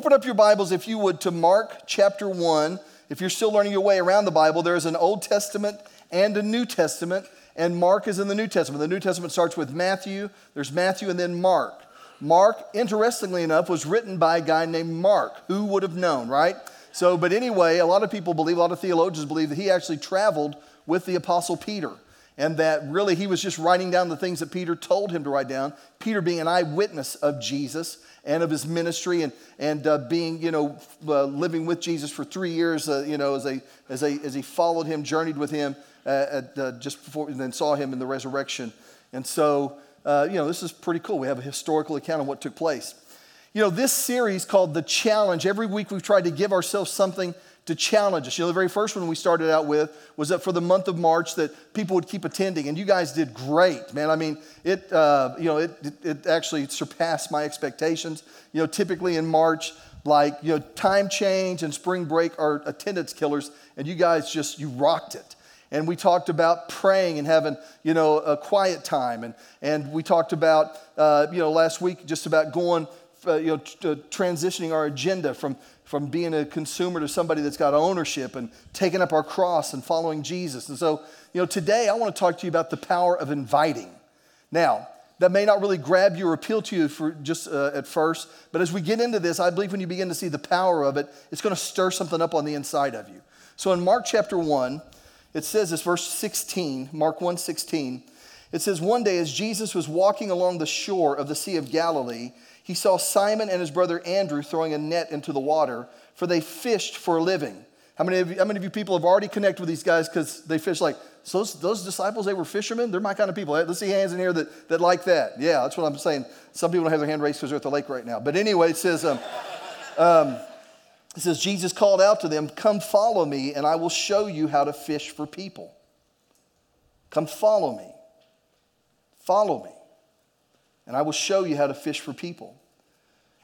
Open up your Bibles, if you would, to Mark chapter 1. If you're still learning your way around the Bible, there is an Old Testament and a New Testament, and Mark is in the New Testament. The New Testament starts with Matthew, there's Matthew, and then Mark. Mark, interestingly enough, was written by a guy named Mark. Who would have known, right? So, but anyway, a lot of people believe, a lot of theologians believe that he actually traveled with the Apostle Peter and that really he was just writing down the things that Peter told him to write down. Peter being an eyewitness of Jesus and of his ministry and, and uh, being, you know, uh, living with Jesus for three years, uh, you know, as, a, as, a, as he followed him, journeyed with him uh, at, just before, and then saw him in the resurrection. And so, uh, you know, this is pretty cool. We have a historical account of what took place. You know, this series called The Challenge, every week we've tried to give ourselves something to challenge us. You know, the very first one we started out with was that for the month of March that people would keep attending, and you guys did great, man. I mean, it, uh, you know, it, it, it actually surpassed my expectations. You know, typically in March, like, you know, time change and spring break are attendance killers, and you guys just, you rocked it. And we talked about praying and having, you know, a quiet time. And, and we talked about, uh, you know, last week just about going, uh, you know, t- transitioning our agenda from from being a consumer to somebody that's got ownership and taking up our cross and following Jesus. And so, you know, today I want to talk to you about the power of inviting. Now, that may not really grab you or appeal to you for just uh, at first, but as we get into this, I believe when you begin to see the power of it, it's going to stir something up on the inside of you. So in Mark chapter 1, it says this verse 16, Mark 1 16, it says, One day as Jesus was walking along the shore of the Sea of Galilee, he saw Simon and his brother Andrew throwing a net into the water, for they fished for a living. How many of you, how many of you people have already connected with these guys because they fish like, so those, those, disciples, they were fishermen? They're my kind of people. Let's see hands in here that, that like that. Yeah, that's what I'm saying. Some people don't have their hand raised because they're at the lake right now. But anyway, it says, um, um, it says, Jesus called out to them, Come follow me, and I will show you how to fish for people. Come follow me. Follow me and I will show you how to fish for people.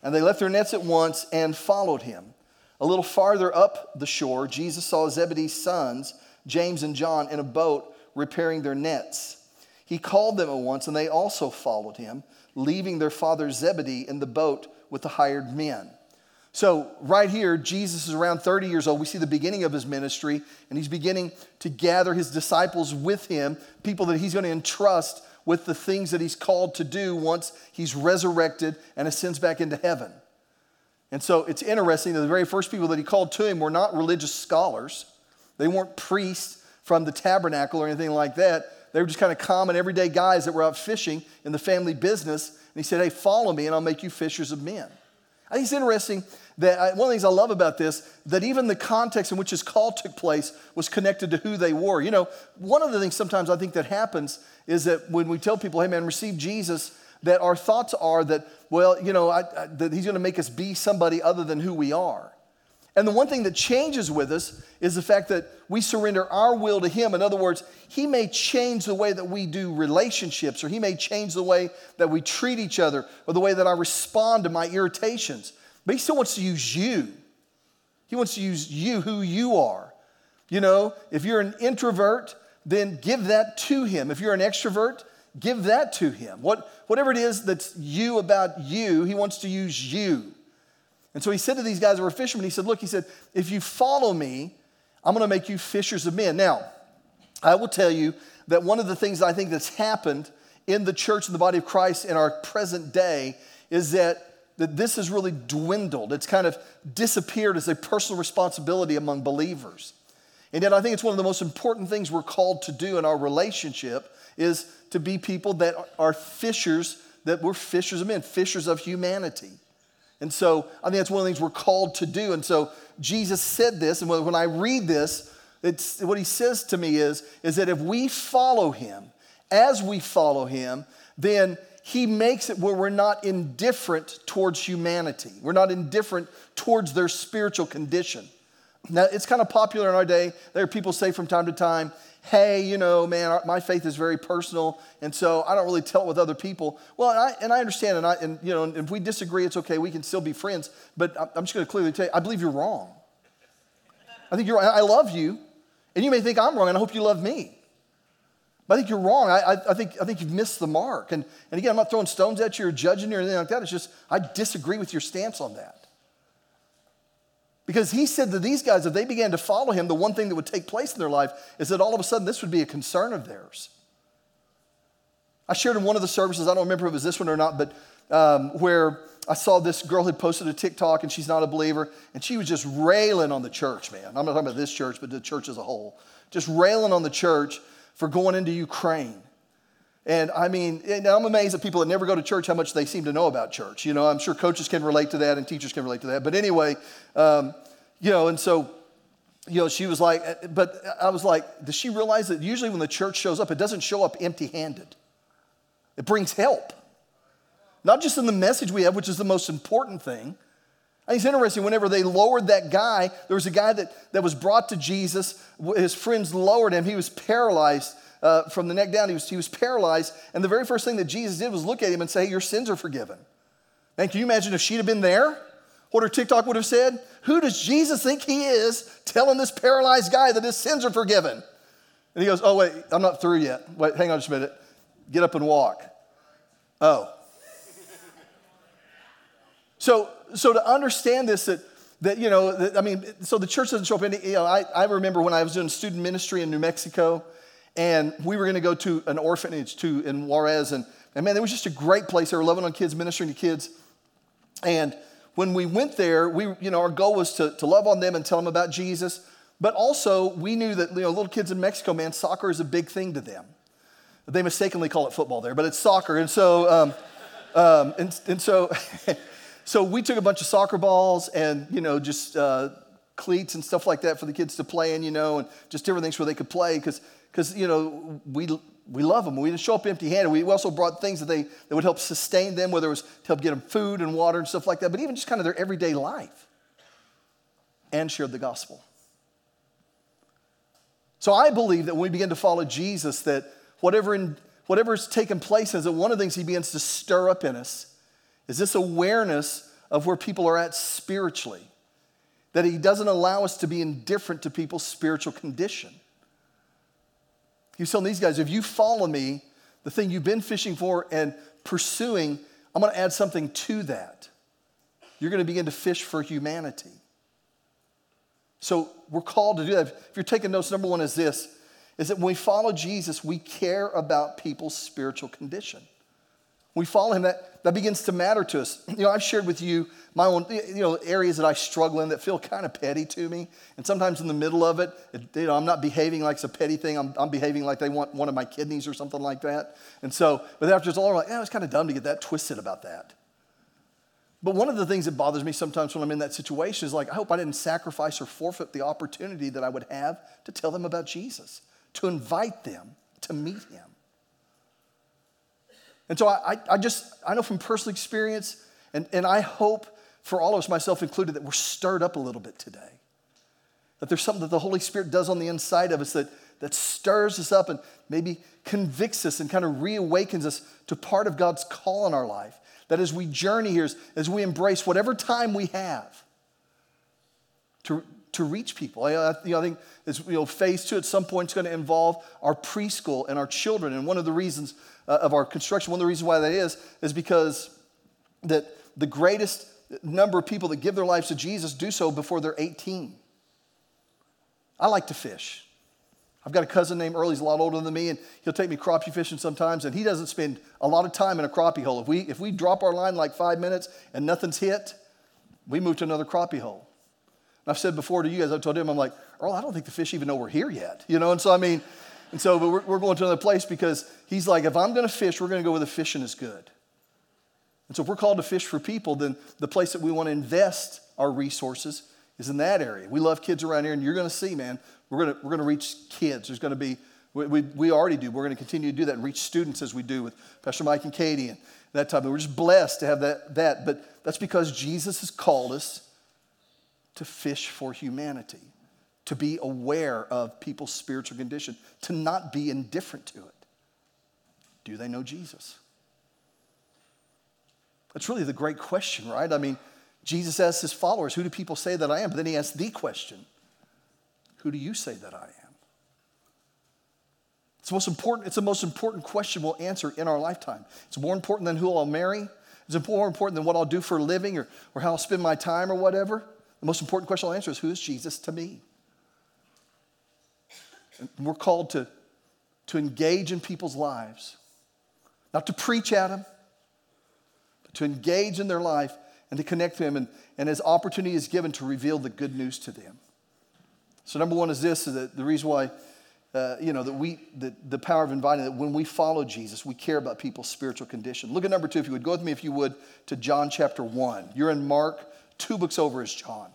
And they left their nets at once and followed him. A little farther up the shore, Jesus saw Zebedee's sons, James and John, in a boat repairing their nets. He called them at once, and they also followed him, leaving their father Zebedee in the boat with the hired men. So, right here, Jesus is around 30 years old. We see the beginning of his ministry, and he's beginning to gather his disciples with him, people that he's going to entrust with the things that he's called to do once he's resurrected and ascends back into heaven. And so it's interesting that the very first people that he called to him were not religious scholars, they weren't priests from the tabernacle or anything like that. They were just kind of common, everyday guys that were out fishing in the family business. And he said, Hey, follow me, and I'll make you fishers of men. I think it's interesting that I, one of the things I love about this, that even the context in which his call took place was connected to who they were. You know, one of the things sometimes I think that happens is that when we tell people, hey man, receive Jesus, that our thoughts are that, well, you know, I, I, that he's going to make us be somebody other than who we are. And the one thing that changes with us is the fact that we surrender our will to Him. In other words, He may change the way that we do relationships, or He may change the way that we treat each other, or the way that I respond to my irritations. But He still wants to use you. He wants to use you, who you are. You know, if you're an introvert, then give that to him. If you're an extrovert, give that to him. What, whatever it is that's you about you, he wants to use you. And so he said to these guys who were fishermen, he said, Look, he said, if you follow me, I'm going to make you fishers of men. Now, I will tell you that one of the things I think that's happened in the church and the body of Christ in our present day is that, that this has really dwindled. It's kind of disappeared as a personal responsibility among believers. And yet, I think it's one of the most important things we're called to do in our relationship is to be people that are fishers, that we're fishers of men, fishers of humanity. And so I think that's one of the things we're called to do. And so Jesus said this, and when I read this, it's, what he says to me is, is that if we follow him, as we follow him, then he makes it where we're not indifferent towards humanity. We're not indifferent towards their spiritual condition. Now, it's kind of popular in our day. There are people say from time to time, hey, you know, man, my faith is very personal, and so I don't really tell it with other people. Well, and I, and I understand, and, I, and, you know, if we disagree, it's okay. We can still be friends. But I'm just going to clearly tell you, I believe you're wrong. I think you're I love you, and you may think I'm wrong, and I hope you love me. But I think you're wrong. I, I, think, I think you've missed the mark. And, and again, I'm not throwing stones at you or judging you or anything like that. It's just, I disagree with your stance on that. Because he said that these guys, if they began to follow him, the one thing that would take place in their life is that all of a sudden this would be a concern of theirs. I shared in one of the services, I don't remember if it was this one or not, but um, where I saw this girl had posted a TikTok and she's not a believer, and she was just railing on the church, man. I'm not talking about this church, but the church as a whole. Just railing on the church for going into Ukraine. And I mean, and I'm amazed at people that never go to church how much they seem to know about church. You know, I'm sure coaches can relate to that and teachers can relate to that. But anyway, um, you know, and so, you know, she was like, but I was like, does she realize that usually when the church shows up, it doesn't show up empty handed? It brings help. Not just in the message we have, which is the most important thing. I think it's interesting, whenever they lowered that guy, there was a guy that, that was brought to Jesus. His friends lowered him. He was paralyzed uh, from the neck down. He was, he was paralyzed. And the very first thing that Jesus did was look at him and say, hey, Your sins are forgiven. Man, can you imagine if she'd have been there? What her TikTok would have said? Who does Jesus think he is telling this paralyzed guy that his sins are forgiven? And he goes, Oh, wait, I'm not through yet. Wait, hang on just a minute. Get up and walk. Oh. So, so to understand this, that, that you know, that, I mean, so the church doesn't show up. Any, you know, I, I remember when I was doing student ministry in New Mexico, and we were going to go to an orphanage too in Juarez, and, and man, it was just a great place. They were loving on kids, ministering to kids, and when we went there, we, you know, our goal was to, to love on them and tell them about Jesus, but also we knew that you know, little kids in Mexico, man, soccer is a big thing to them. They mistakenly call it football there, but it's soccer, and so, um, um, and, and so. So we took a bunch of soccer balls and, you know, just uh, cleats and stuff like that for the kids to play in, you know, and just different things where they could play because, because you know, we, we love them. We didn't show up empty handed. We also brought things that, they, that would help sustain them, whether it was to help get them food and water and stuff like that, but even just kind of their everyday life and shared the gospel. So I believe that when we begin to follow Jesus, that whatever, in, whatever is taking place is that one of the things he begins to stir up in us is this awareness of where people are at spiritually, that He doesn't allow us to be indifferent to people's spiritual condition. He's telling these guys, if you follow me, the thing you've been fishing for and pursuing, I'm going to add something to that. You're going to begin to fish for humanity. So we're called to do that. If you're taking notes, number one is this is that when we follow Jesus, we care about people's spiritual condition we follow him, that, that begins to matter to us. You know, I've shared with you my own, you know, areas that I struggle in that feel kind of petty to me. And sometimes in the middle of it, it you know, I'm not behaving like it's a petty thing. I'm, I'm, behaving like they want one of my kidneys or something like that. And so, but after it's all, I'm like, yeah, it's kind of dumb to get that twisted about that. But one of the things that bothers me sometimes when I'm in that situation is like, I hope I didn't sacrifice or forfeit the opportunity that I would have to tell them about Jesus, to invite them to meet him. And so I, I just, I know from personal experience, and, and I hope for all of us, myself included, that we're stirred up a little bit today. That there's something that the Holy Spirit does on the inside of us that, that stirs us up and maybe convicts us and kind of reawakens us to part of God's call in our life. That as we journey here, as we embrace whatever time we have to, to reach people. I, you know, I think this, you know, phase two at some point is going to involve our preschool and our children. And one of the reasons uh, of our construction, one of the reasons why that is, is because that the greatest number of people that give their lives to Jesus do so before they're 18. I like to fish. I've got a cousin named Earl, he's a lot older than me, and he'll take me crappie fishing sometimes, and he doesn't spend a lot of time in a crappie hole. If we, if we drop our line like five minutes and nothing's hit, we move to another crappie hole. And I've said before to you guys, I've told him, I'm like, Earl, I don't think the fish even know we're here yet. You know, and so I mean, and so but we're, we're going to another place because he's like, if I'm going to fish, we're going to go where the fishing is good. And so if we're called to fish for people, then the place that we want to invest our resources is in that area. We love kids around here, and you're going to see, man, we're going to, we're going to reach kids. There's going to be, we, we, we already do. We're going to continue to do that and reach students as we do with Pastor Mike and Katie and that type. of. we're just blessed to have that, that. But that's because Jesus has called us to fish for humanity to be aware of people's spiritual condition, to not be indifferent to it. Do they know Jesus? That's really the great question, right? I mean, Jesus asks his followers, Who do people say that I am? But then he asks the question, Who do you say that I am? It's the most important, it's the most important question we'll answer in our lifetime. It's more important than who I'll marry. It's more important than what I'll do for a living or, or how I'll spend my time or whatever. The most important question I'll answer is who is Jesus to me? And we're called to, to engage in people's lives, not to preach at them, but to engage in their life and to connect them. And, and as opportunity is given to reveal the good news to them. So, number one is this is that the reason why, uh, you know, that we, the, the power of inviting, that when we follow Jesus, we care about people's spiritual condition. Look at number two, if you would. Go with me, if you would, to John chapter one. You're in Mark, two books over is John.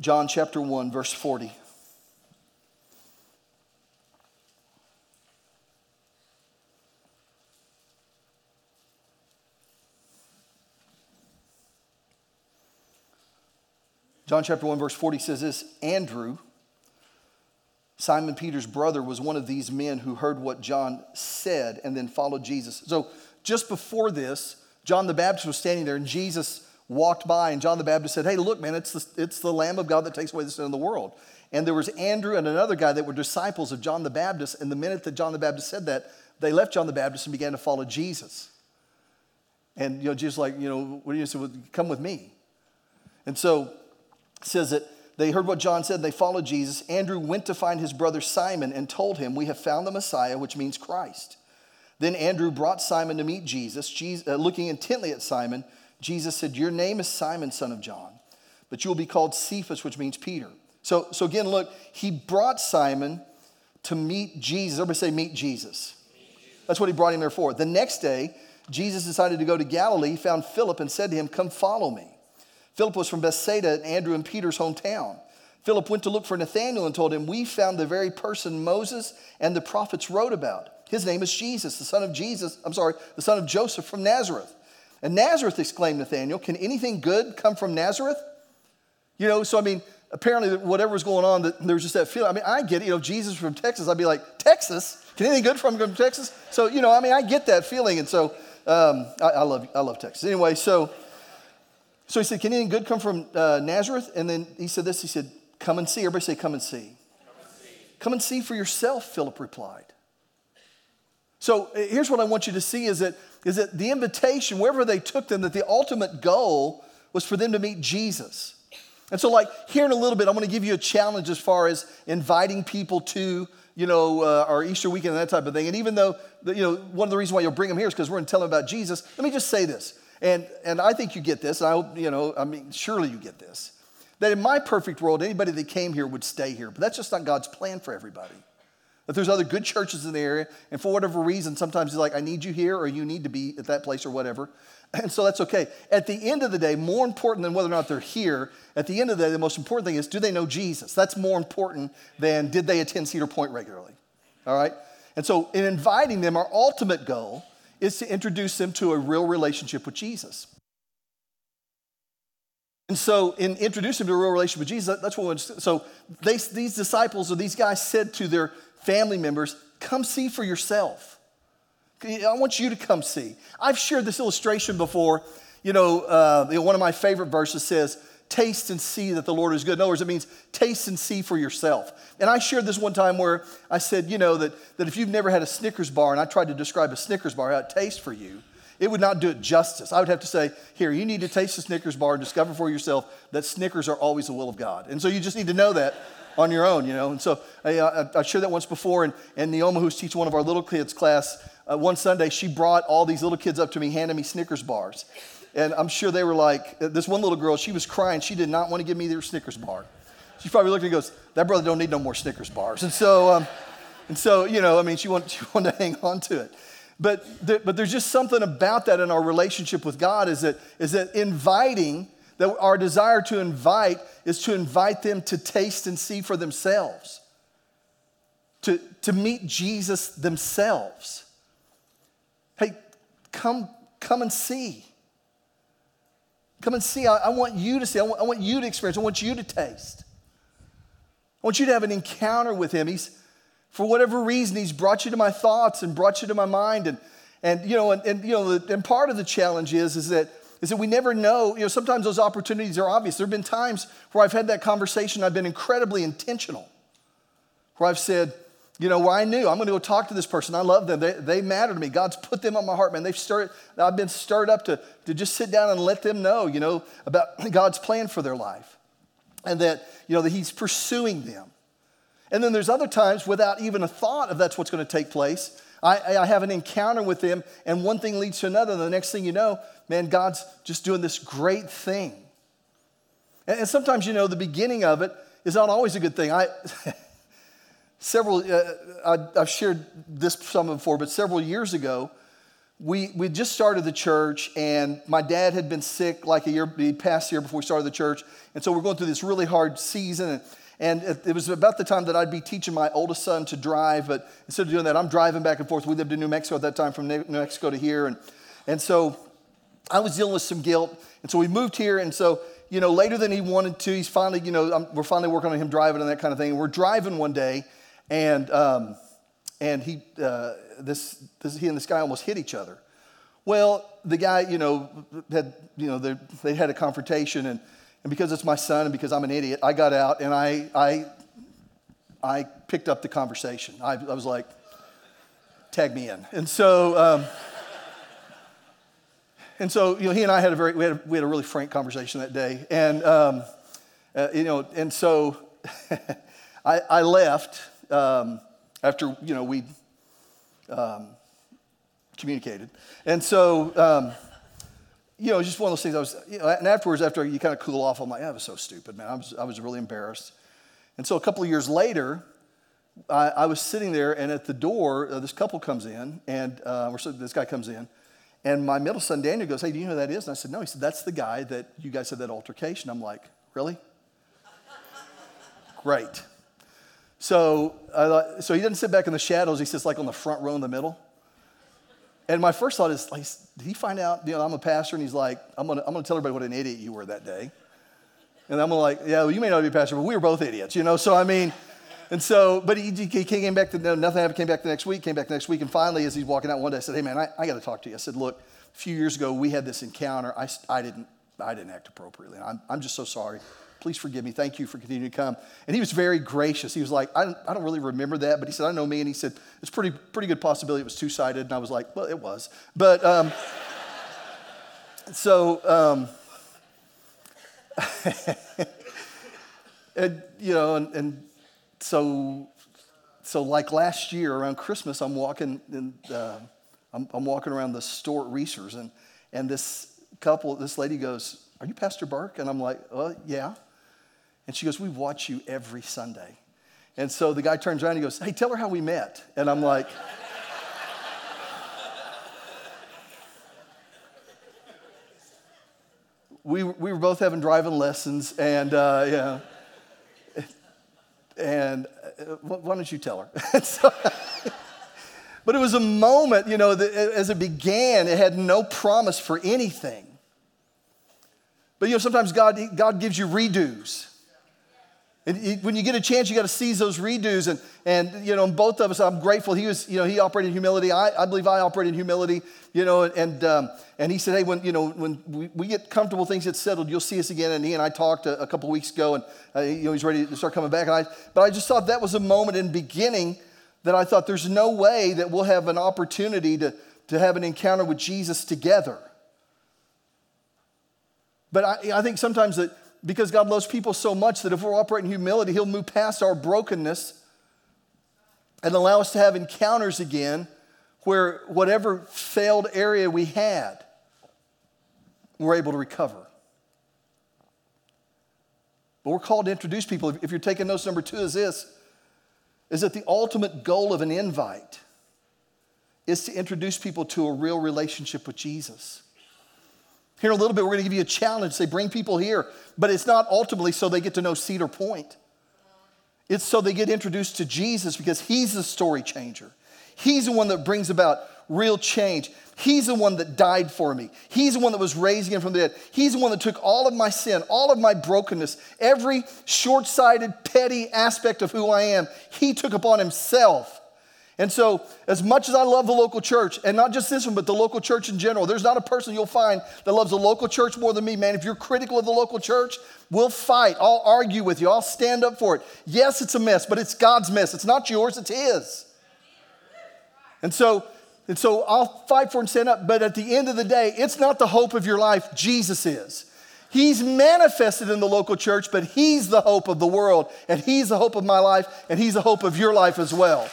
John chapter 1, verse 40. John chapter 1, verse 40 says this Andrew, Simon Peter's brother, was one of these men who heard what John said and then followed Jesus. So just before this, John the Baptist was standing there and Jesus walked by, and John the Baptist said, Hey, look, man, it's the, it's the Lamb of God that takes away the sin of the world. And there was Andrew and another guy that were disciples of John the Baptist. And the minute that John the Baptist said that, they left John the Baptist and began to follow Jesus. And you know, Jesus like, you know, what do you say? Well, come with me. And so says that they heard what John said, and they followed Jesus. Andrew went to find his brother Simon and told him, We have found the Messiah, which means Christ. Then Andrew brought Simon to meet Jesus. Jesus uh, looking intently at Simon, Jesus said, Your name is Simon, son of John, but you will be called Cephas, which means Peter. So, so again, look, he brought Simon to meet Jesus. Everybody say, meet Jesus. That's what he brought him there for. The next day, Jesus decided to go to Galilee. He found Philip and said to him, Come follow me. Philip was from Bethsaida, Andrew and Peter's hometown. Philip went to look for Nathanael and told him, We found the very person Moses and the prophets wrote about. His name is Jesus, the son of Jesus, I'm sorry, the son of Joseph from Nazareth. And Nazareth, exclaimed Nathanael, can anything good come from Nazareth? You know, so I mean, apparently whatever was going on, there was just that feeling. I mean, I get it. You know, Jesus from Texas, I'd be like, Texas? Can anything good from, from Texas? So, you know, I mean, I get that feeling. And so um, I, I, love, I love Texas. Anyway, so, so he said, can anything good come from uh, Nazareth? And then he said this, he said, come and see. Everybody say, come and see. Come and see, come and see for yourself, Philip replied. So uh, here's what I want you to see is that, is that the invitation, wherever they took them, that the ultimate goal was for them to meet Jesus. And so, like, here in a little bit, I'm going to give you a challenge as far as inviting people to, you know, uh, our Easter weekend and that type of thing. And even though, you know, one of the reasons why you'll bring them here is because we're going to tell them about Jesus, let me just say this. And, and I think you get this, and I hope, you know, I mean, surely you get this. That in my perfect world, anybody that came here would stay here. But that's just not God's plan for everybody. That there's other good churches in the area, and for whatever reason, sometimes he's like, I need you here, or you need to be at that place, or whatever. And so that's okay. At the end of the day, more important than whether or not they're here, at the end of the day, the most important thing is do they know Jesus? That's more important than did they attend Cedar Point regularly. All right? And so, in inviting them, our ultimate goal is to introduce them to a real relationship with Jesus. And so, in introducing them to a real relationship with Jesus, that's what. So, they, these disciples or these guys said to their family members, come see for yourself. I want you to come see. I've shared this illustration before. You know, uh, one of my favorite verses says, taste and see that the Lord is good. In other words, it means taste and see for yourself. And I shared this one time where I said, you know, that, that if you've never had a Snickers bar, and I tried to describe a Snickers bar, how it tastes for you, it would not do it justice. I would have to say, here, you need to taste the Snickers bar and discover for yourself that Snickers are always the will of God. And so you just need to know that on your own, you know. And so I, I, I shared that once before, and, and Neoma, who's teaching one of our little kids' class, uh, one Sunday, she brought all these little kids up to me, handing me Snickers bars. And I'm sure they were like, uh, this one little girl, she was crying. She did not want to give me their Snickers bar. She probably looked at me and goes, that brother don't need no more Snickers bars. And so, um, and so you know, I mean, she wanted, she wanted to hang on to it. But, but there's just something about that in our relationship with God is that, is that inviting – that our desire to invite is to invite them to taste and see for themselves, to, to meet Jesus themselves. Hey, come, come and see. Come and see. I, I want you to see. I want, I want you to experience. I want you to taste. I want you to have an encounter with him. He's, for whatever reason, he's brought you to my thoughts and brought you to my mind. And, and you know, and, and you know, and part of the challenge is, is that is that we never know, you know, sometimes those opportunities are obvious. There have been times where I've had that conversation, I've been incredibly intentional, where I've said, you know, where I knew I'm going to go talk to this person. I love them. They, they matter to me. God's put them on my heart, man. They've stirred, I've been stirred up to, to just sit down and let them know, you know, about God's plan for their life. And that, you know, that He's pursuing them. And then there's other times without even a thought of that's what's going to take place. I, I have an encounter with them, and one thing leads to another. And the next thing you know, man, God's just doing this great thing. And, and sometimes, you know, the beginning of it is not always a good thing. I. several, uh, I, have shared this some before, but several years ago, we, we just started the church, and my dad had been sick like a year, past year before we started the church. And so we're going through this really hard season. And, and it, it was about the time that I'd be teaching my oldest son to drive, but instead of doing that, I'm driving back and forth. We lived in New Mexico at that time, from New Mexico to here. And, and so I was dealing with some guilt. And so we moved here. And so, you know, later than he wanted to, he's finally, you know, I'm, we're finally working on him driving and that kind of thing. And we're driving one day and, um, and he, uh, this, this, he and this guy almost hit each other. Well, the guy, you know, had, you know, they, had a confrontation, and, and because it's my son and because I'm an idiot, I got out and I, I, I picked up the conversation. I, I was like, tag me in. And so, um, and so, you know, he and I had a very, we had a, we had a really frank conversation that day. And, um, uh, you know, and so I, I left um, after, you know, we um, communicated. And so, um, you know, just one of those things I was, you know, and afterwards, after you kind of cool off, I'm like, I was so stupid, man. I was, I was really embarrassed. And so a couple of years later, I, I was sitting there, and at the door, uh, this couple comes in, and uh, or so this guy comes in, and my middle son Daniel goes, "Hey, do you know who that is?" And I said, "No." He said, "That's the guy that you guys had that altercation." I'm like, "Really?" Great. So, so he doesn't sit back in the shadows. He sits like on the front row in the middle. And my first thought is, like, did he find out, you know, I'm a pastor, and he's like, I'm gonna, I'm gonna tell everybody what an idiot you were that day. And I'm like, yeah, well, you may not be a pastor, but we were both idiots, you know? So, I mean, and so, but he, he came back to, no, nothing happened, came back the next week, came back the next week, and finally, as he's walking out one day, I said, hey, man, I, I gotta talk to you. I said, look, a few years ago, we had this encounter. I, I, didn't, I didn't act appropriately. I'm, I'm just so sorry. Please forgive me. Thank you for continuing to come. And he was very gracious. He was like, I don't, I don't really remember that, but he said, I know me. And he said, it's pretty, pretty good possibility it was two sided. And I was like, well, it was. But um, so, um, and, you know, and, and, so, so like last year around Christmas, I'm walking and uh, I'm, I'm, walking around the store at and, and this couple, this lady goes, Are you Pastor Burke? And I'm like, Oh, yeah. And she goes, We watch you every Sunday. And so the guy turns around and he goes, Hey, tell her how we met. And I'm like, we, we were both having driving lessons, and uh, yeah. And uh, why don't you tell her? but it was a moment, you know, that as it began, it had no promise for anything. But you know, sometimes God, God gives you redos. And when you get a chance, you got to seize those redos. And, and, you know, both of us, I'm grateful. He was, you know, he operated in humility. I, I believe I operated in humility, you know, and, um, and he said, hey, when, you know, when we, we, get comfortable, things get settled, you'll see us again. And he and I talked a, a couple weeks ago and, uh, you know, he's ready to start coming back. And I, but I just thought that was a moment in beginning that I thought there's no way that we'll have an opportunity to, to have an encounter with Jesus together. But I, I think sometimes that because God loves people so much that if we're operating in humility, He'll move past our brokenness and allow us to have encounters again where whatever failed area we had, we're able to recover. But we're called to introduce people. If you're taking notes, number two is this is that the ultimate goal of an invite is to introduce people to a real relationship with Jesus. Here in a little bit, we're going to give you a challenge. Say, bring people here. But it's not ultimately so they get to know Cedar Point. It's so they get introduced to Jesus because He's the story changer. He's the one that brings about real change. He's the one that died for me. He's the one that was raised again from the dead. He's the one that took all of my sin, all of my brokenness, every short sighted, petty aspect of who I am, He took upon Himself And so, as much as I love the local church, and not just this one, but the local church in general, there's not a person you'll find that loves the local church more than me, man. If you're critical of the local church, we'll fight. I'll argue with you. I'll stand up for it. Yes, it's a mess, but it's God's mess. It's not yours, it's His. And so, and so I'll fight for and stand up, but at the end of the day, it's not the hope of your life, Jesus is. He's manifested in the local church, but He's the hope of the world, and He's the hope of my life, and He's the hope of your life as well.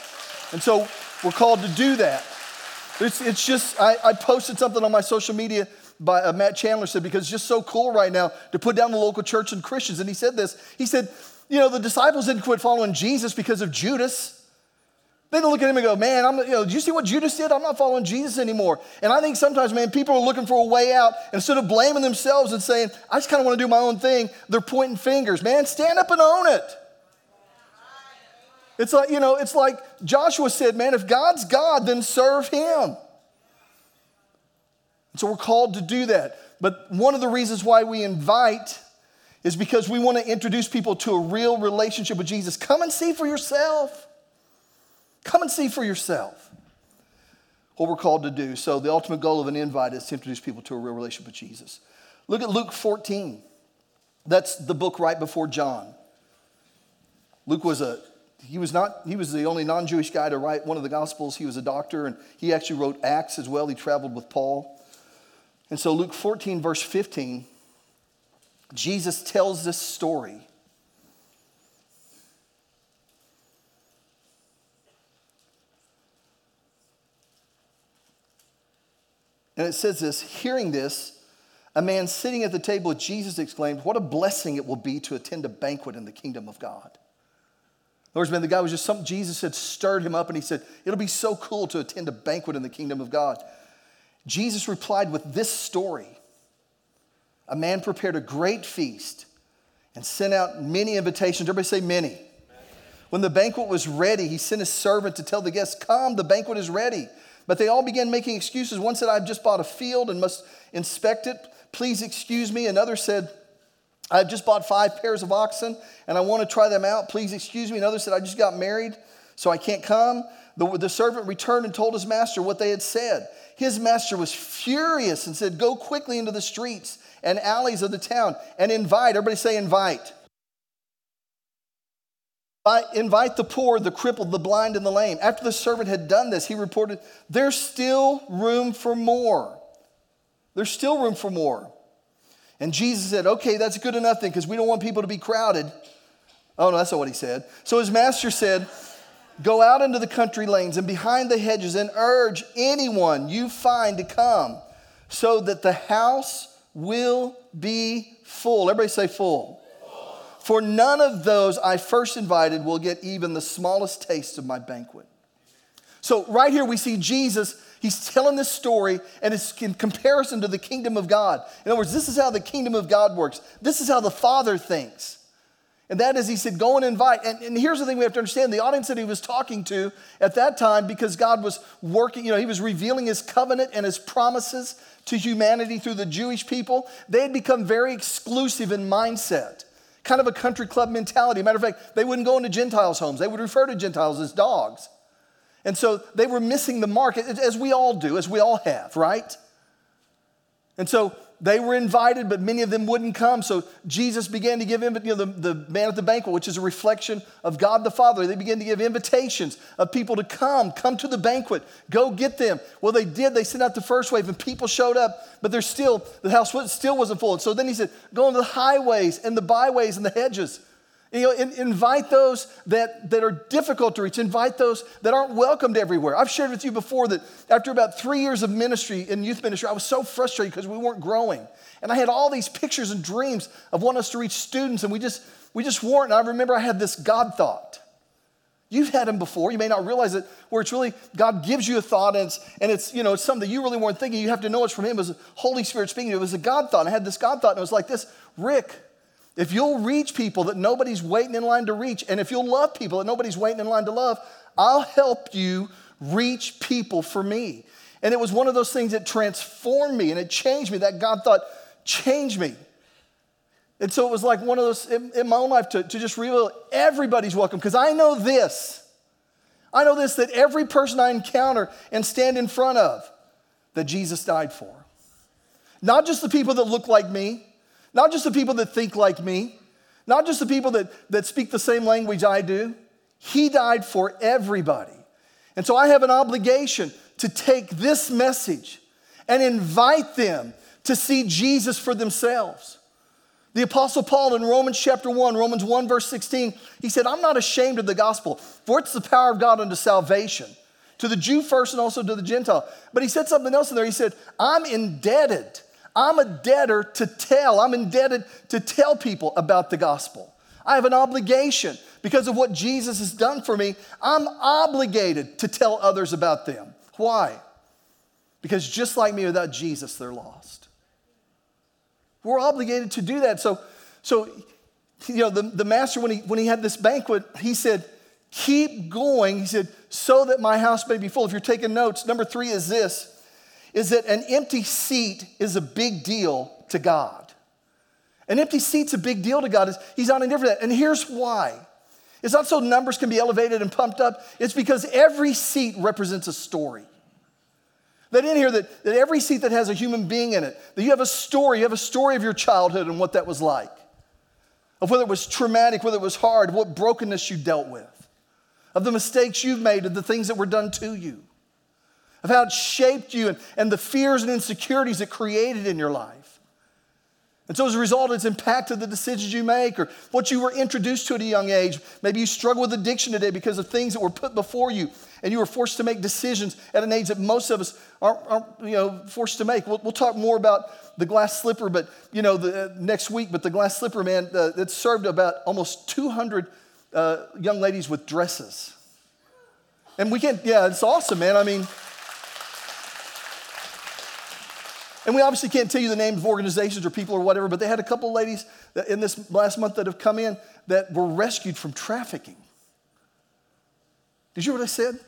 And so we're called to do that. It's, it's just, I, I posted something on my social media by uh, Matt Chandler said, because it's just so cool right now to put down the local church and Christians. And he said this He said, you know, the disciples didn't quit following Jesus because of Judas. They didn't look at him and go, man, I'm, you know, did you see what Judas did? I'm not following Jesus anymore. And I think sometimes, man, people are looking for a way out. Instead of blaming themselves and saying, I just kind of want to do my own thing, they're pointing fingers. Man, stand up and own it. It's like, you know, it's like Joshua said, man, if God's God, then serve him. So we're called to do that. But one of the reasons why we invite is because we want to introduce people to a real relationship with Jesus. Come and see for yourself. Come and see for yourself what we're called to do. So, the ultimate goal of an invite is to introduce people to a real relationship with Jesus. Look at Luke 14. That's the book right before John. Luke was a he was not he was the only non-jewish guy to write one of the gospels. He was a doctor and he actually wrote acts as well. He traveled with paul. And so luke 14 verse 15 jesus tells this story. And it says this hearing this a man sitting at the table with jesus exclaimed what a blessing it will be to attend a banquet in the kingdom of god words, man, the guy was just something Jesus had stirred him up, and he said, It'll be so cool to attend a banquet in the kingdom of God. Jesus replied with this story A man prepared a great feast and sent out many invitations. Everybody say many. When the banquet was ready, he sent his servant to tell the guests, Come, the banquet is ready. But they all began making excuses. One said, I've just bought a field and must inspect it. Please excuse me. Another said, I've just bought five pairs of oxen and I want to try them out. Please excuse me. Another said, I just got married, so I can't come. The, the servant returned and told his master what they had said. His master was furious and said, Go quickly into the streets and alleys of the town and invite. Everybody say, invite. Invite the poor, the crippled, the blind, and the lame. After the servant had done this, he reported, There's still room for more. There's still room for more. And Jesus said, Okay, that's good enough then, because we don't want people to be crowded. Oh, no, that's not what he said. So his master said, Go out into the country lanes and behind the hedges and urge anyone you find to come, so that the house will be full. Everybody say full. For none of those I first invited will get even the smallest taste of my banquet. So, right here, we see Jesus He's telling this story, and it's in comparison to the kingdom of God. In other words, this is how the kingdom of God works. This is how the Father thinks. And that is, he said, go and invite. And, and, here's the thing we have to understand the audience that he was talking to at that time, because God was working, you know, he was revealing his covenant and his promises to humanity through the Jewish people. They had become very exclusive in mindset, kind of a country club mentality. Matter of fact, they wouldn't go into Gentiles' homes, they would refer to Gentiles as dogs. And so they were missing the mark, as we all do, as we all have, right? And so they were invited, but many of them wouldn't come. So Jesus began to give, you know, the, the man at the banquet, which is a reflection of God the Father, they began to give invitations of people to come, come to the banquet, go get them. Well, they did. They sent out the first wave, and people showed up, but there's still, the house still wasn't full. And so then he said, go into the highways and the byways and the hedges you know, in, invite those that, that are difficult to reach. Invite those that aren't welcomed everywhere. I've shared with you before that after about three years of ministry in youth ministry, I was so frustrated because we weren't growing. And I had all these pictures and dreams of wanting us to reach students, and we just, we just weren't. And I remember I had this God thought. You've had them before. You may not realize it, where it's really God gives you a thought, and it's, and it's you know it's something that you really weren't thinking. You have to know it's from Him. It was Holy Spirit speaking. It was a God thought. I had this God thought, and it was like this: Rick, if you'll reach people that nobody's waiting in line to reach, and if you'll love people that nobody's waiting in line to love, I'll help you reach people for me. And it was one of those things that transformed me and it changed me. That God thought, change me. And so it was like one of those in, in my own life to, to just realize everybody's welcome because I know this. I know this that every person I encounter and stand in front of, that Jesus died for. Not just the people that look like me, not just the people that think like me, not just the people that, that speak the same language I do. He died for everybody. And so I have an obligation to take this message and invite them to see Jesus for themselves. The Apostle Paul in Romans chapter 1, Romans 1, verse 16, he said, I'm not ashamed of the gospel, for it's the power of God unto salvation, to the Jew first and also to the Gentile. But he said something else in there. He said, I'm indebted. I'm a debtor to tell. I'm indebted to tell people about the gospel. I have an obligation because of what Jesus has done for me. I'm obligated to tell others about them. Why? Because just like me, without Jesus, they're lost. We're obligated to do that. So, so you know, the, the master, when he, when he had this banquet, he said, Keep going. He said, So that my house may be full. If you're taking notes, number three is this is that an empty seat is a big deal to God. An empty seat's a big deal to God. He's not indifferent. And here's why. It's not so numbers can be elevated and pumped up. It's because every seat represents a story. That in here, that, that every seat that has a human being in it, that you have a story, you have a story of your childhood and what that was like, of whether it was traumatic, whether it was hard, what brokenness you dealt with, of the mistakes you've made, of the things that were done to you, of how it shaped you and, and the fears and insecurities it created in your life. And so, as a result, it's impacted the decisions you make or what you were introduced to at a young age. Maybe you struggle with addiction today because of things that were put before you, and you were forced to make decisions at an age that most of us aren't, aren't you know, forced to make. We'll, we'll, talk more about the glass slipper, but you know, the, uh, next week. But the glass slipper, man, uh, it served about almost 200 uh, young ladies with dresses. And we can't, yeah, it's awesome, man. I mean. And we obviously can't tell you the names of organizations or people or whatever, but they had a couple ladies in this last month that have come in that were rescued from trafficking. Did you hear what I said?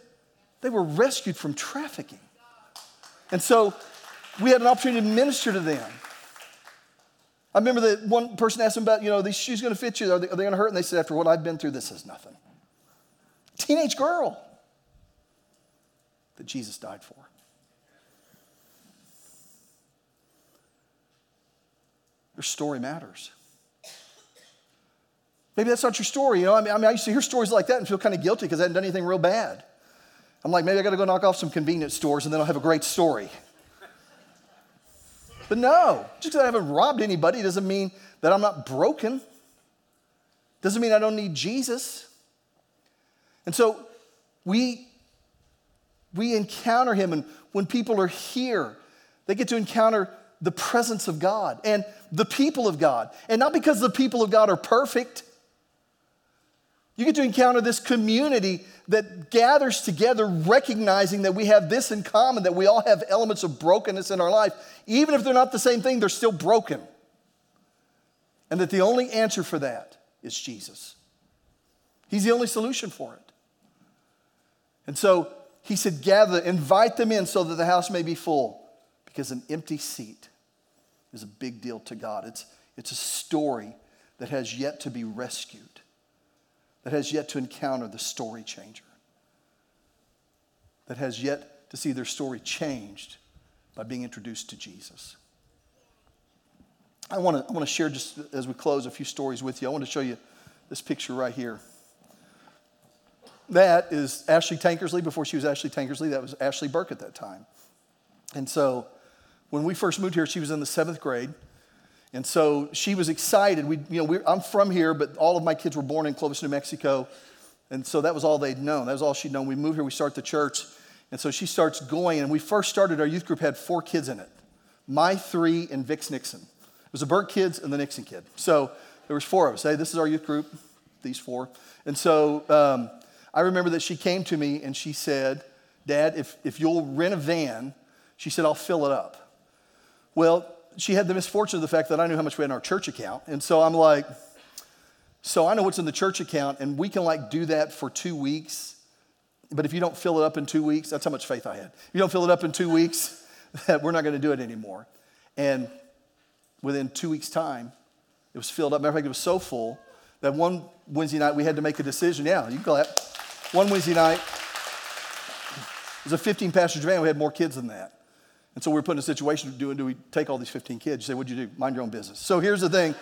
They were rescued from trafficking. And so we had an opportunity to minister to them. I remember that one person asked them about, you know, these shoes going to fit you? Are they, they going to hurt? And they said, after what I've been through, this is nothing. Teenage girl that Jesus died for. Your story matters. Maybe that's not your story. You know, I mean, I, mean, I used to hear stories like that and feel kind of guilty because I hadn't done anything real bad. I'm like, maybe I got to go knock off some convenience stores and then I'll have a great story. But no, just because I haven't robbed anybody doesn't mean that I'm not broken. Doesn't mean I don't need Jesus. And so we we encounter him and when people are here, they get to encounter the presence of God and the people of God. And not because the people of God are perfect. You get to encounter this community that gathers together, recognizing that we have this in common, that we all have elements of brokenness in our life. Even if they're not the same thing, they're still broken. And that the only answer for that is Jesus. He's the only solution for it. And so he said, Gather, invite them in so that the house may be full, because an empty seat is a big deal to God. It's, it's a story that has yet to be rescued, that has yet to encounter the story changer, that has yet to see their story changed by being introduced to Jesus. I want to I want to share just as we close a few stories with you. I want to show you this picture right here. That is Ashley Tankersley before she was Ashley Tankersley. That was Ashley Burke at that time. And so when we first moved here, she was in the seventh grade. And so she was excited. We, you know, I'm from here, but all of my kids were born in Clovis, New Mexico. And so that was all they'd known. That was all she'd known. We moved here, we start the church. And so she starts going. And we first started, our youth group had four kids in it my three and Vic's Nixon. It was the Burke kids and the Nixon kid. So there was four of us. Hey, this is our youth group, these four. And so um, I remember that she came to me and she said, Dad, if, if you'll rent a van, she said, I'll fill it up. Well, she had the misfortune of the fact that I knew how much we had in our church account. And so I'm like, so I know what's in the church account, and we can like do that for two weeks. But if you don't fill it up in two weeks, that's how much faith I had. If you don't fill it up in two weeks, that we're not going to do it anymore. And within two weeks' time, it was filled up. Matter of fact, it was so full that one Wednesday night we had to make a decision. Yeah, you can clap. One Wednesday night, It was a 15 passenger van. We had more kids than that. And so we were put in a situation doing, do we take all these 15 kids? You say, what'd you do? Mind your own business. So here's the thing.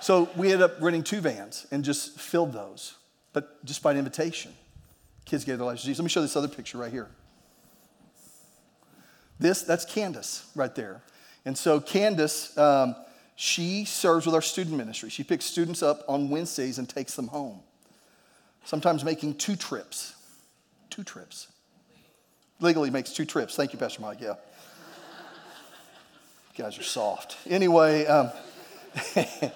so we ended up renting two vans and just filled those, but just by invitation. Kids gave their lives to Jesus. Let me show this other picture right here. This, that's Candace right there. And so Candace, um, she serves with our student ministry. She picks students up on Wednesdays and takes them home, sometimes making two trips. Two trips. Legally makes two trips. Thank you, Pastor Mike. Yeah. You guys are soft. Anyway, um,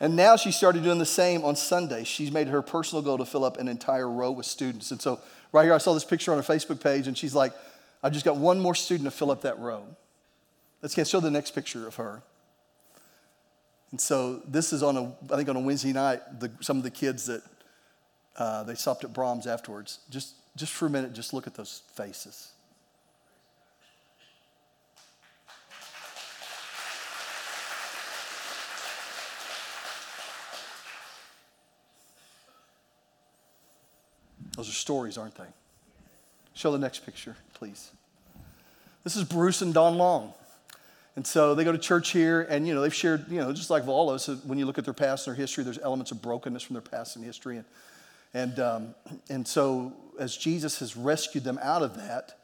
and now she started doing the same on Sunday. She's made her personal goal to fill up an entire row with students. And so, right here, I saw this picture on her Facebook page, and she's like, I just got one more student to fill up that row. Let's get show the next picture of her. And so this is on a, I think on a Wednesday night, the, some of the kids that uh, they stopped at Braum's afterwards. Just, just for a minute, just look at those faces. Those are stories, aren't they? Show the next picture, please. This is Bruce and Don Long. And so they go to church here, and you know they've shared, you know, just like all of us. When you look at their past and their history, there's elements of brokenness from their past and history, and and um, and so as Jesus has rescued them out of that,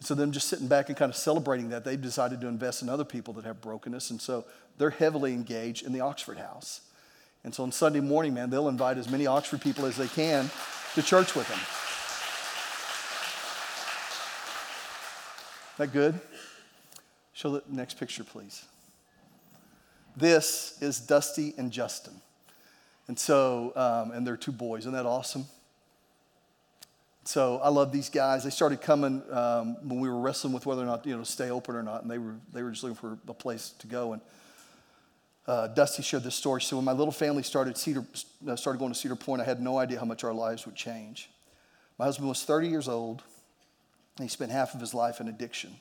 so them just sitting back and kind of celebrating that, they've decided to invest in other people that have brokenness, and so they're heavily engaged in the Oxford House. And so on Sunday morning, man, they'll invite as many Oxford people as they can to church with them. That good? Show the next picture, please. This is Dusty and Justin. And so, um, and they're two boys. Isn't that awesome? So I love these guys. They started coming um, when we were wrestling with whether or not you know to stay open or not, and they were they were just looking for a place to go. And uh, Dusty shared this story. So when my little family started Cedar uh, started going to Cedar Point, I had no idea how much our lives would change. My husband was 30 years old. And he spent half of his life in addiction.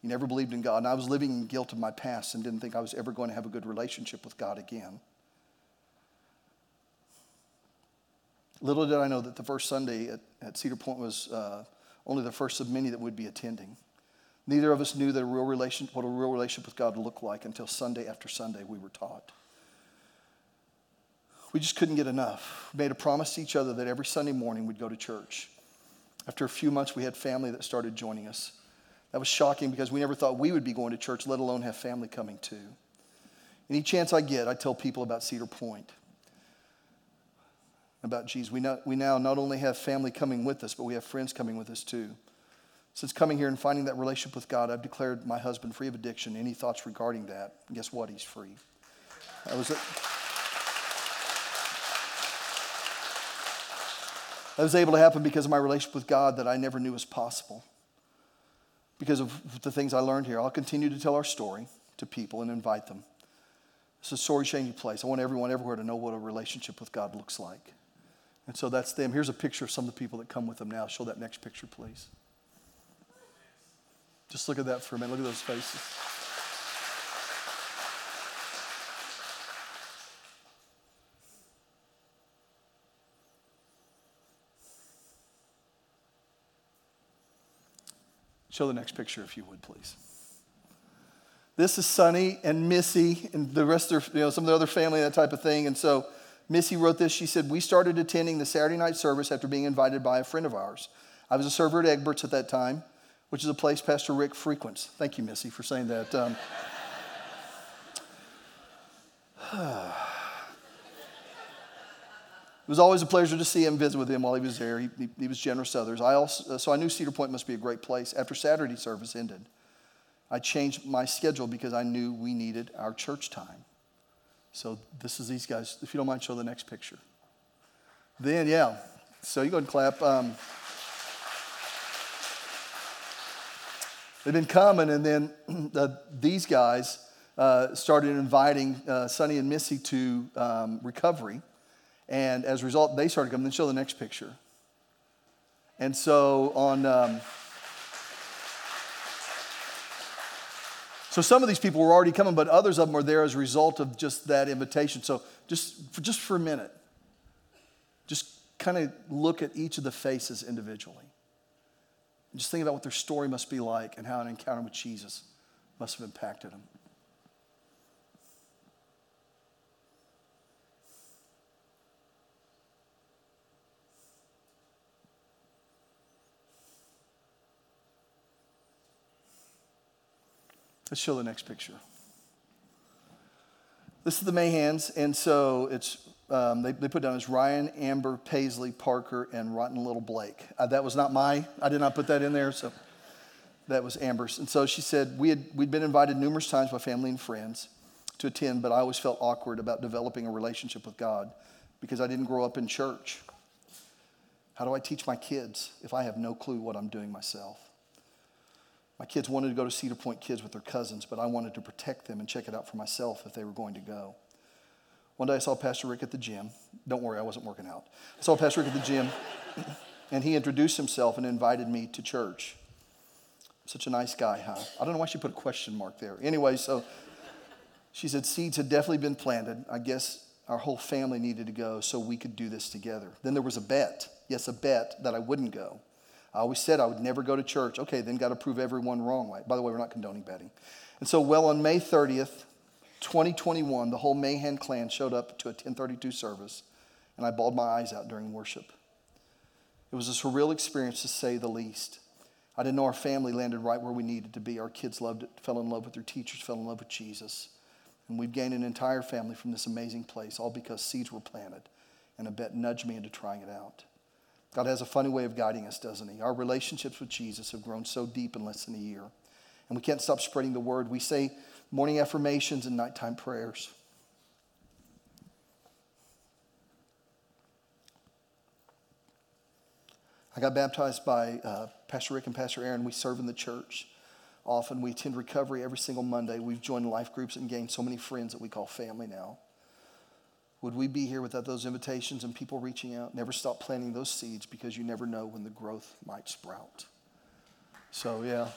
He never believed in God. And I was living in guilt of my past and didn't think I was ever going to have a good relationship with God again. Little did I know that the first Sunday at, at Cedar Point was uh, only the first of many that would be attending. Neither of us knew that a real relation, what a real relationship with God looked like until Sunday after Sunday we were taught. We just couldn't get enough. We made a promise to each other that every Sunday morning we'd go to church. After a few months, we had family that started joining us. That was shocking because we never thought we would be going to church, let alone have family coming too. Any chance I get, I tell people about Cedar Point, about Jesus. We, we now not only have family coming with us, but we have friends coming with us too. Since coming here and finding that relationship with God, I've declared my husband free of addiction. Any thoughts regarding that? And guess what? He's free. That was. That was able to happen because of my relationship with God that I never knew was possible. Because of the things I learned here. I'll continue to tell our story to people and invite them. It's a story changing place. I want everyone everywhere to know what a relationship with God looks like. And so that's them. Here's a picture of some of the people that come with them now. Show that next picture, please. Just look at that for a minute. Look at those faces. Show the next picture, if you would, please. This is Sonny and Missy and the rest of you know, some of the other family, that type of thing. And so Missy wrote this. She said, We started attending the Saturday night service after being invited by a friend of ours. I was a server at Egbert's at that time, which is a place Pastor Rick frequents. Thank you, Missy, for saying that. Um, It was always a pleasure to see him, visit with him while he was there. He, he, he was generous to others. I also, so I knew Cedar Point must be a great place. After Saturday service ended, I changed my schedule because I knew we needed our church time. So this is these guys. If you don't mind, show the next picture. Then, yeah. So you go and clap. Um, they've been coming, and then these guys uh, started inviting uh, Sonny and Missy to um, recovery. And as a result, they started coming. Then show the next picture. And so on. Um, so some of these people were already coming, but others of them were there as a result of just that invitation. So just for, just for a minute, just kind of look at each of the faces individually. Just think about what their story must be like and how an encounter with Jesus must have impacted them. Let's show the next picture. This is the Mahans, and so it's um, they, they put down as Ryan, Amber, Paisley, Parker, and Rotten Little Blake. Uh, that was not my, I did not put that in there, so that was Amber's. And so she said, we had, we'd been invited numerous times by family and friends to attend, but I always felt awkward about developing a relationship with God because I didn't grow up in church. How do I teach my kids if I have no clue what I'm doing myself? My kids wanted to go to Cedar Point Kids with their cousins, but I wanted to protect them and check it out for myself if they were going to go. One day I saw Pastor Rick at the gym. Don't worry, I wasn't working out. I saw Pastor Rick at the gym, and he introduced himself and invited me to church. Such a nice guy, huh? I don't know why she put a question mark there. Anyway, so she said seeds had definitely been planted. I guess our whole family needed to go so we could do this together. Then there was a bet. Yes, a bet that I wouldn't go. I always said I would never go to church. Okay, then got to prove everyone wrong. By the way, we're not condoning betting. And so, well, on May 30th, 2021, the whole Mahan clan showed up to a 1032 service, and I bawled my eyes out during worship. It was a surreal experience to say the least. I didn't know our family landed right where we needed to be. Our kids loved it, fell in love with their teachers, fell in love with Jesus. And we've gained an entire family from this amazing place, all because seeds were planted and a bet nudged me into trying it out. God has a funny way of guiding us, doesn't He? Our relationships with Jesus have grown so deep in less than a year. And we can't stop spreading the word. We say morning affirmations and nighttime prayers. I got baptized by uh, Pastor Rick and Pastor Aaron. We serve in the church often. We attend recovery every single Monday. We've joined life groups and gained so many friends that we call family now. Would we be here without those invitations and people reaching out? Never stop planting those seeds because you never know when the growth might sprout. So, yeah.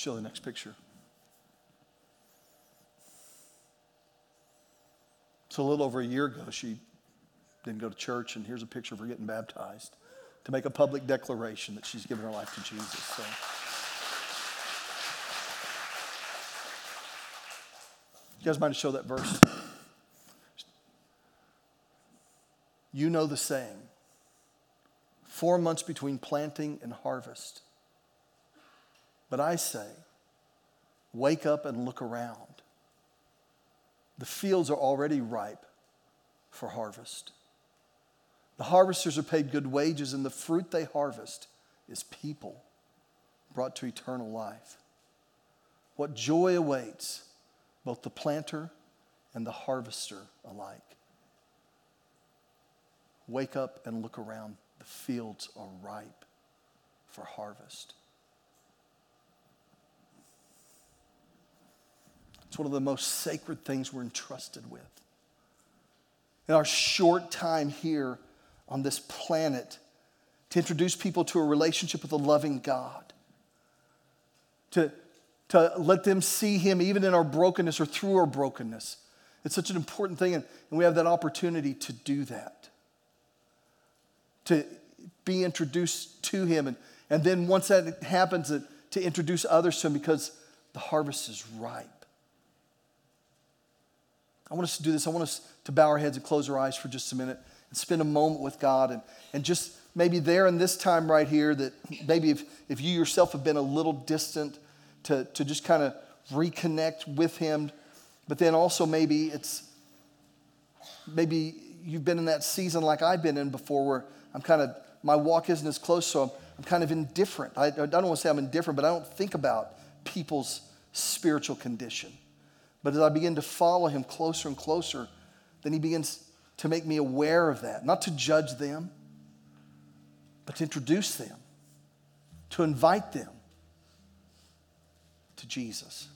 Show the next picture. So, a little over a year ago, she didn't go to church, and here's a picture of her getting baptized to make a public declaration that she's given her life to Jesus. So. You guys mind to show that verse? You know the saying four months between planting and harvest. But I say, wake up and look around. The fields are already ripe for harvest. The harvesters are paid good wages, and the fruit they harvest is people brought to eternal life. What joy awaits both the planter and the harvester alike. Wake up and look around. The fields are ripe for harvest. It's one of the most sacred things we're entrusted with. In our short time here on this planet, to introduce people to a relationship with a loving God, to, to let them see Him even in our brokenness or through our brokenness. It's such an important thing, and, we have that opportunity to do that. To be introduced to Him, and, and then once that happens, to introduce others to Him because the harvest is ripe. I want us to do this. I want us to bow our heads and close our eyes for just a minute and spend a moment with God and, and just maybe there in this time right here that maybe if, if you yourself have been a little distant to, to just kind of reconnect with Him, but then also maybe it's maybe you've been in that season like I've been in before where I'm kind of, my walk isn't as close, so I'm, I'm kind of indifferent. I, I don't want to say I'm indifferent, but I don't think about people's spiritual condition. But as I begin to follow him closer and closer, then he begins to make me aware of that, not to judge them, but to introduce them, to invite them to Jesus.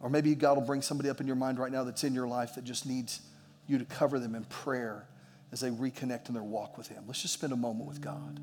Or maybe God will bring somebody up in your mind right now that's in your life that just needs you to cover them in prayer as they reconnect in their walk with Him. Let's just spend a moment with God.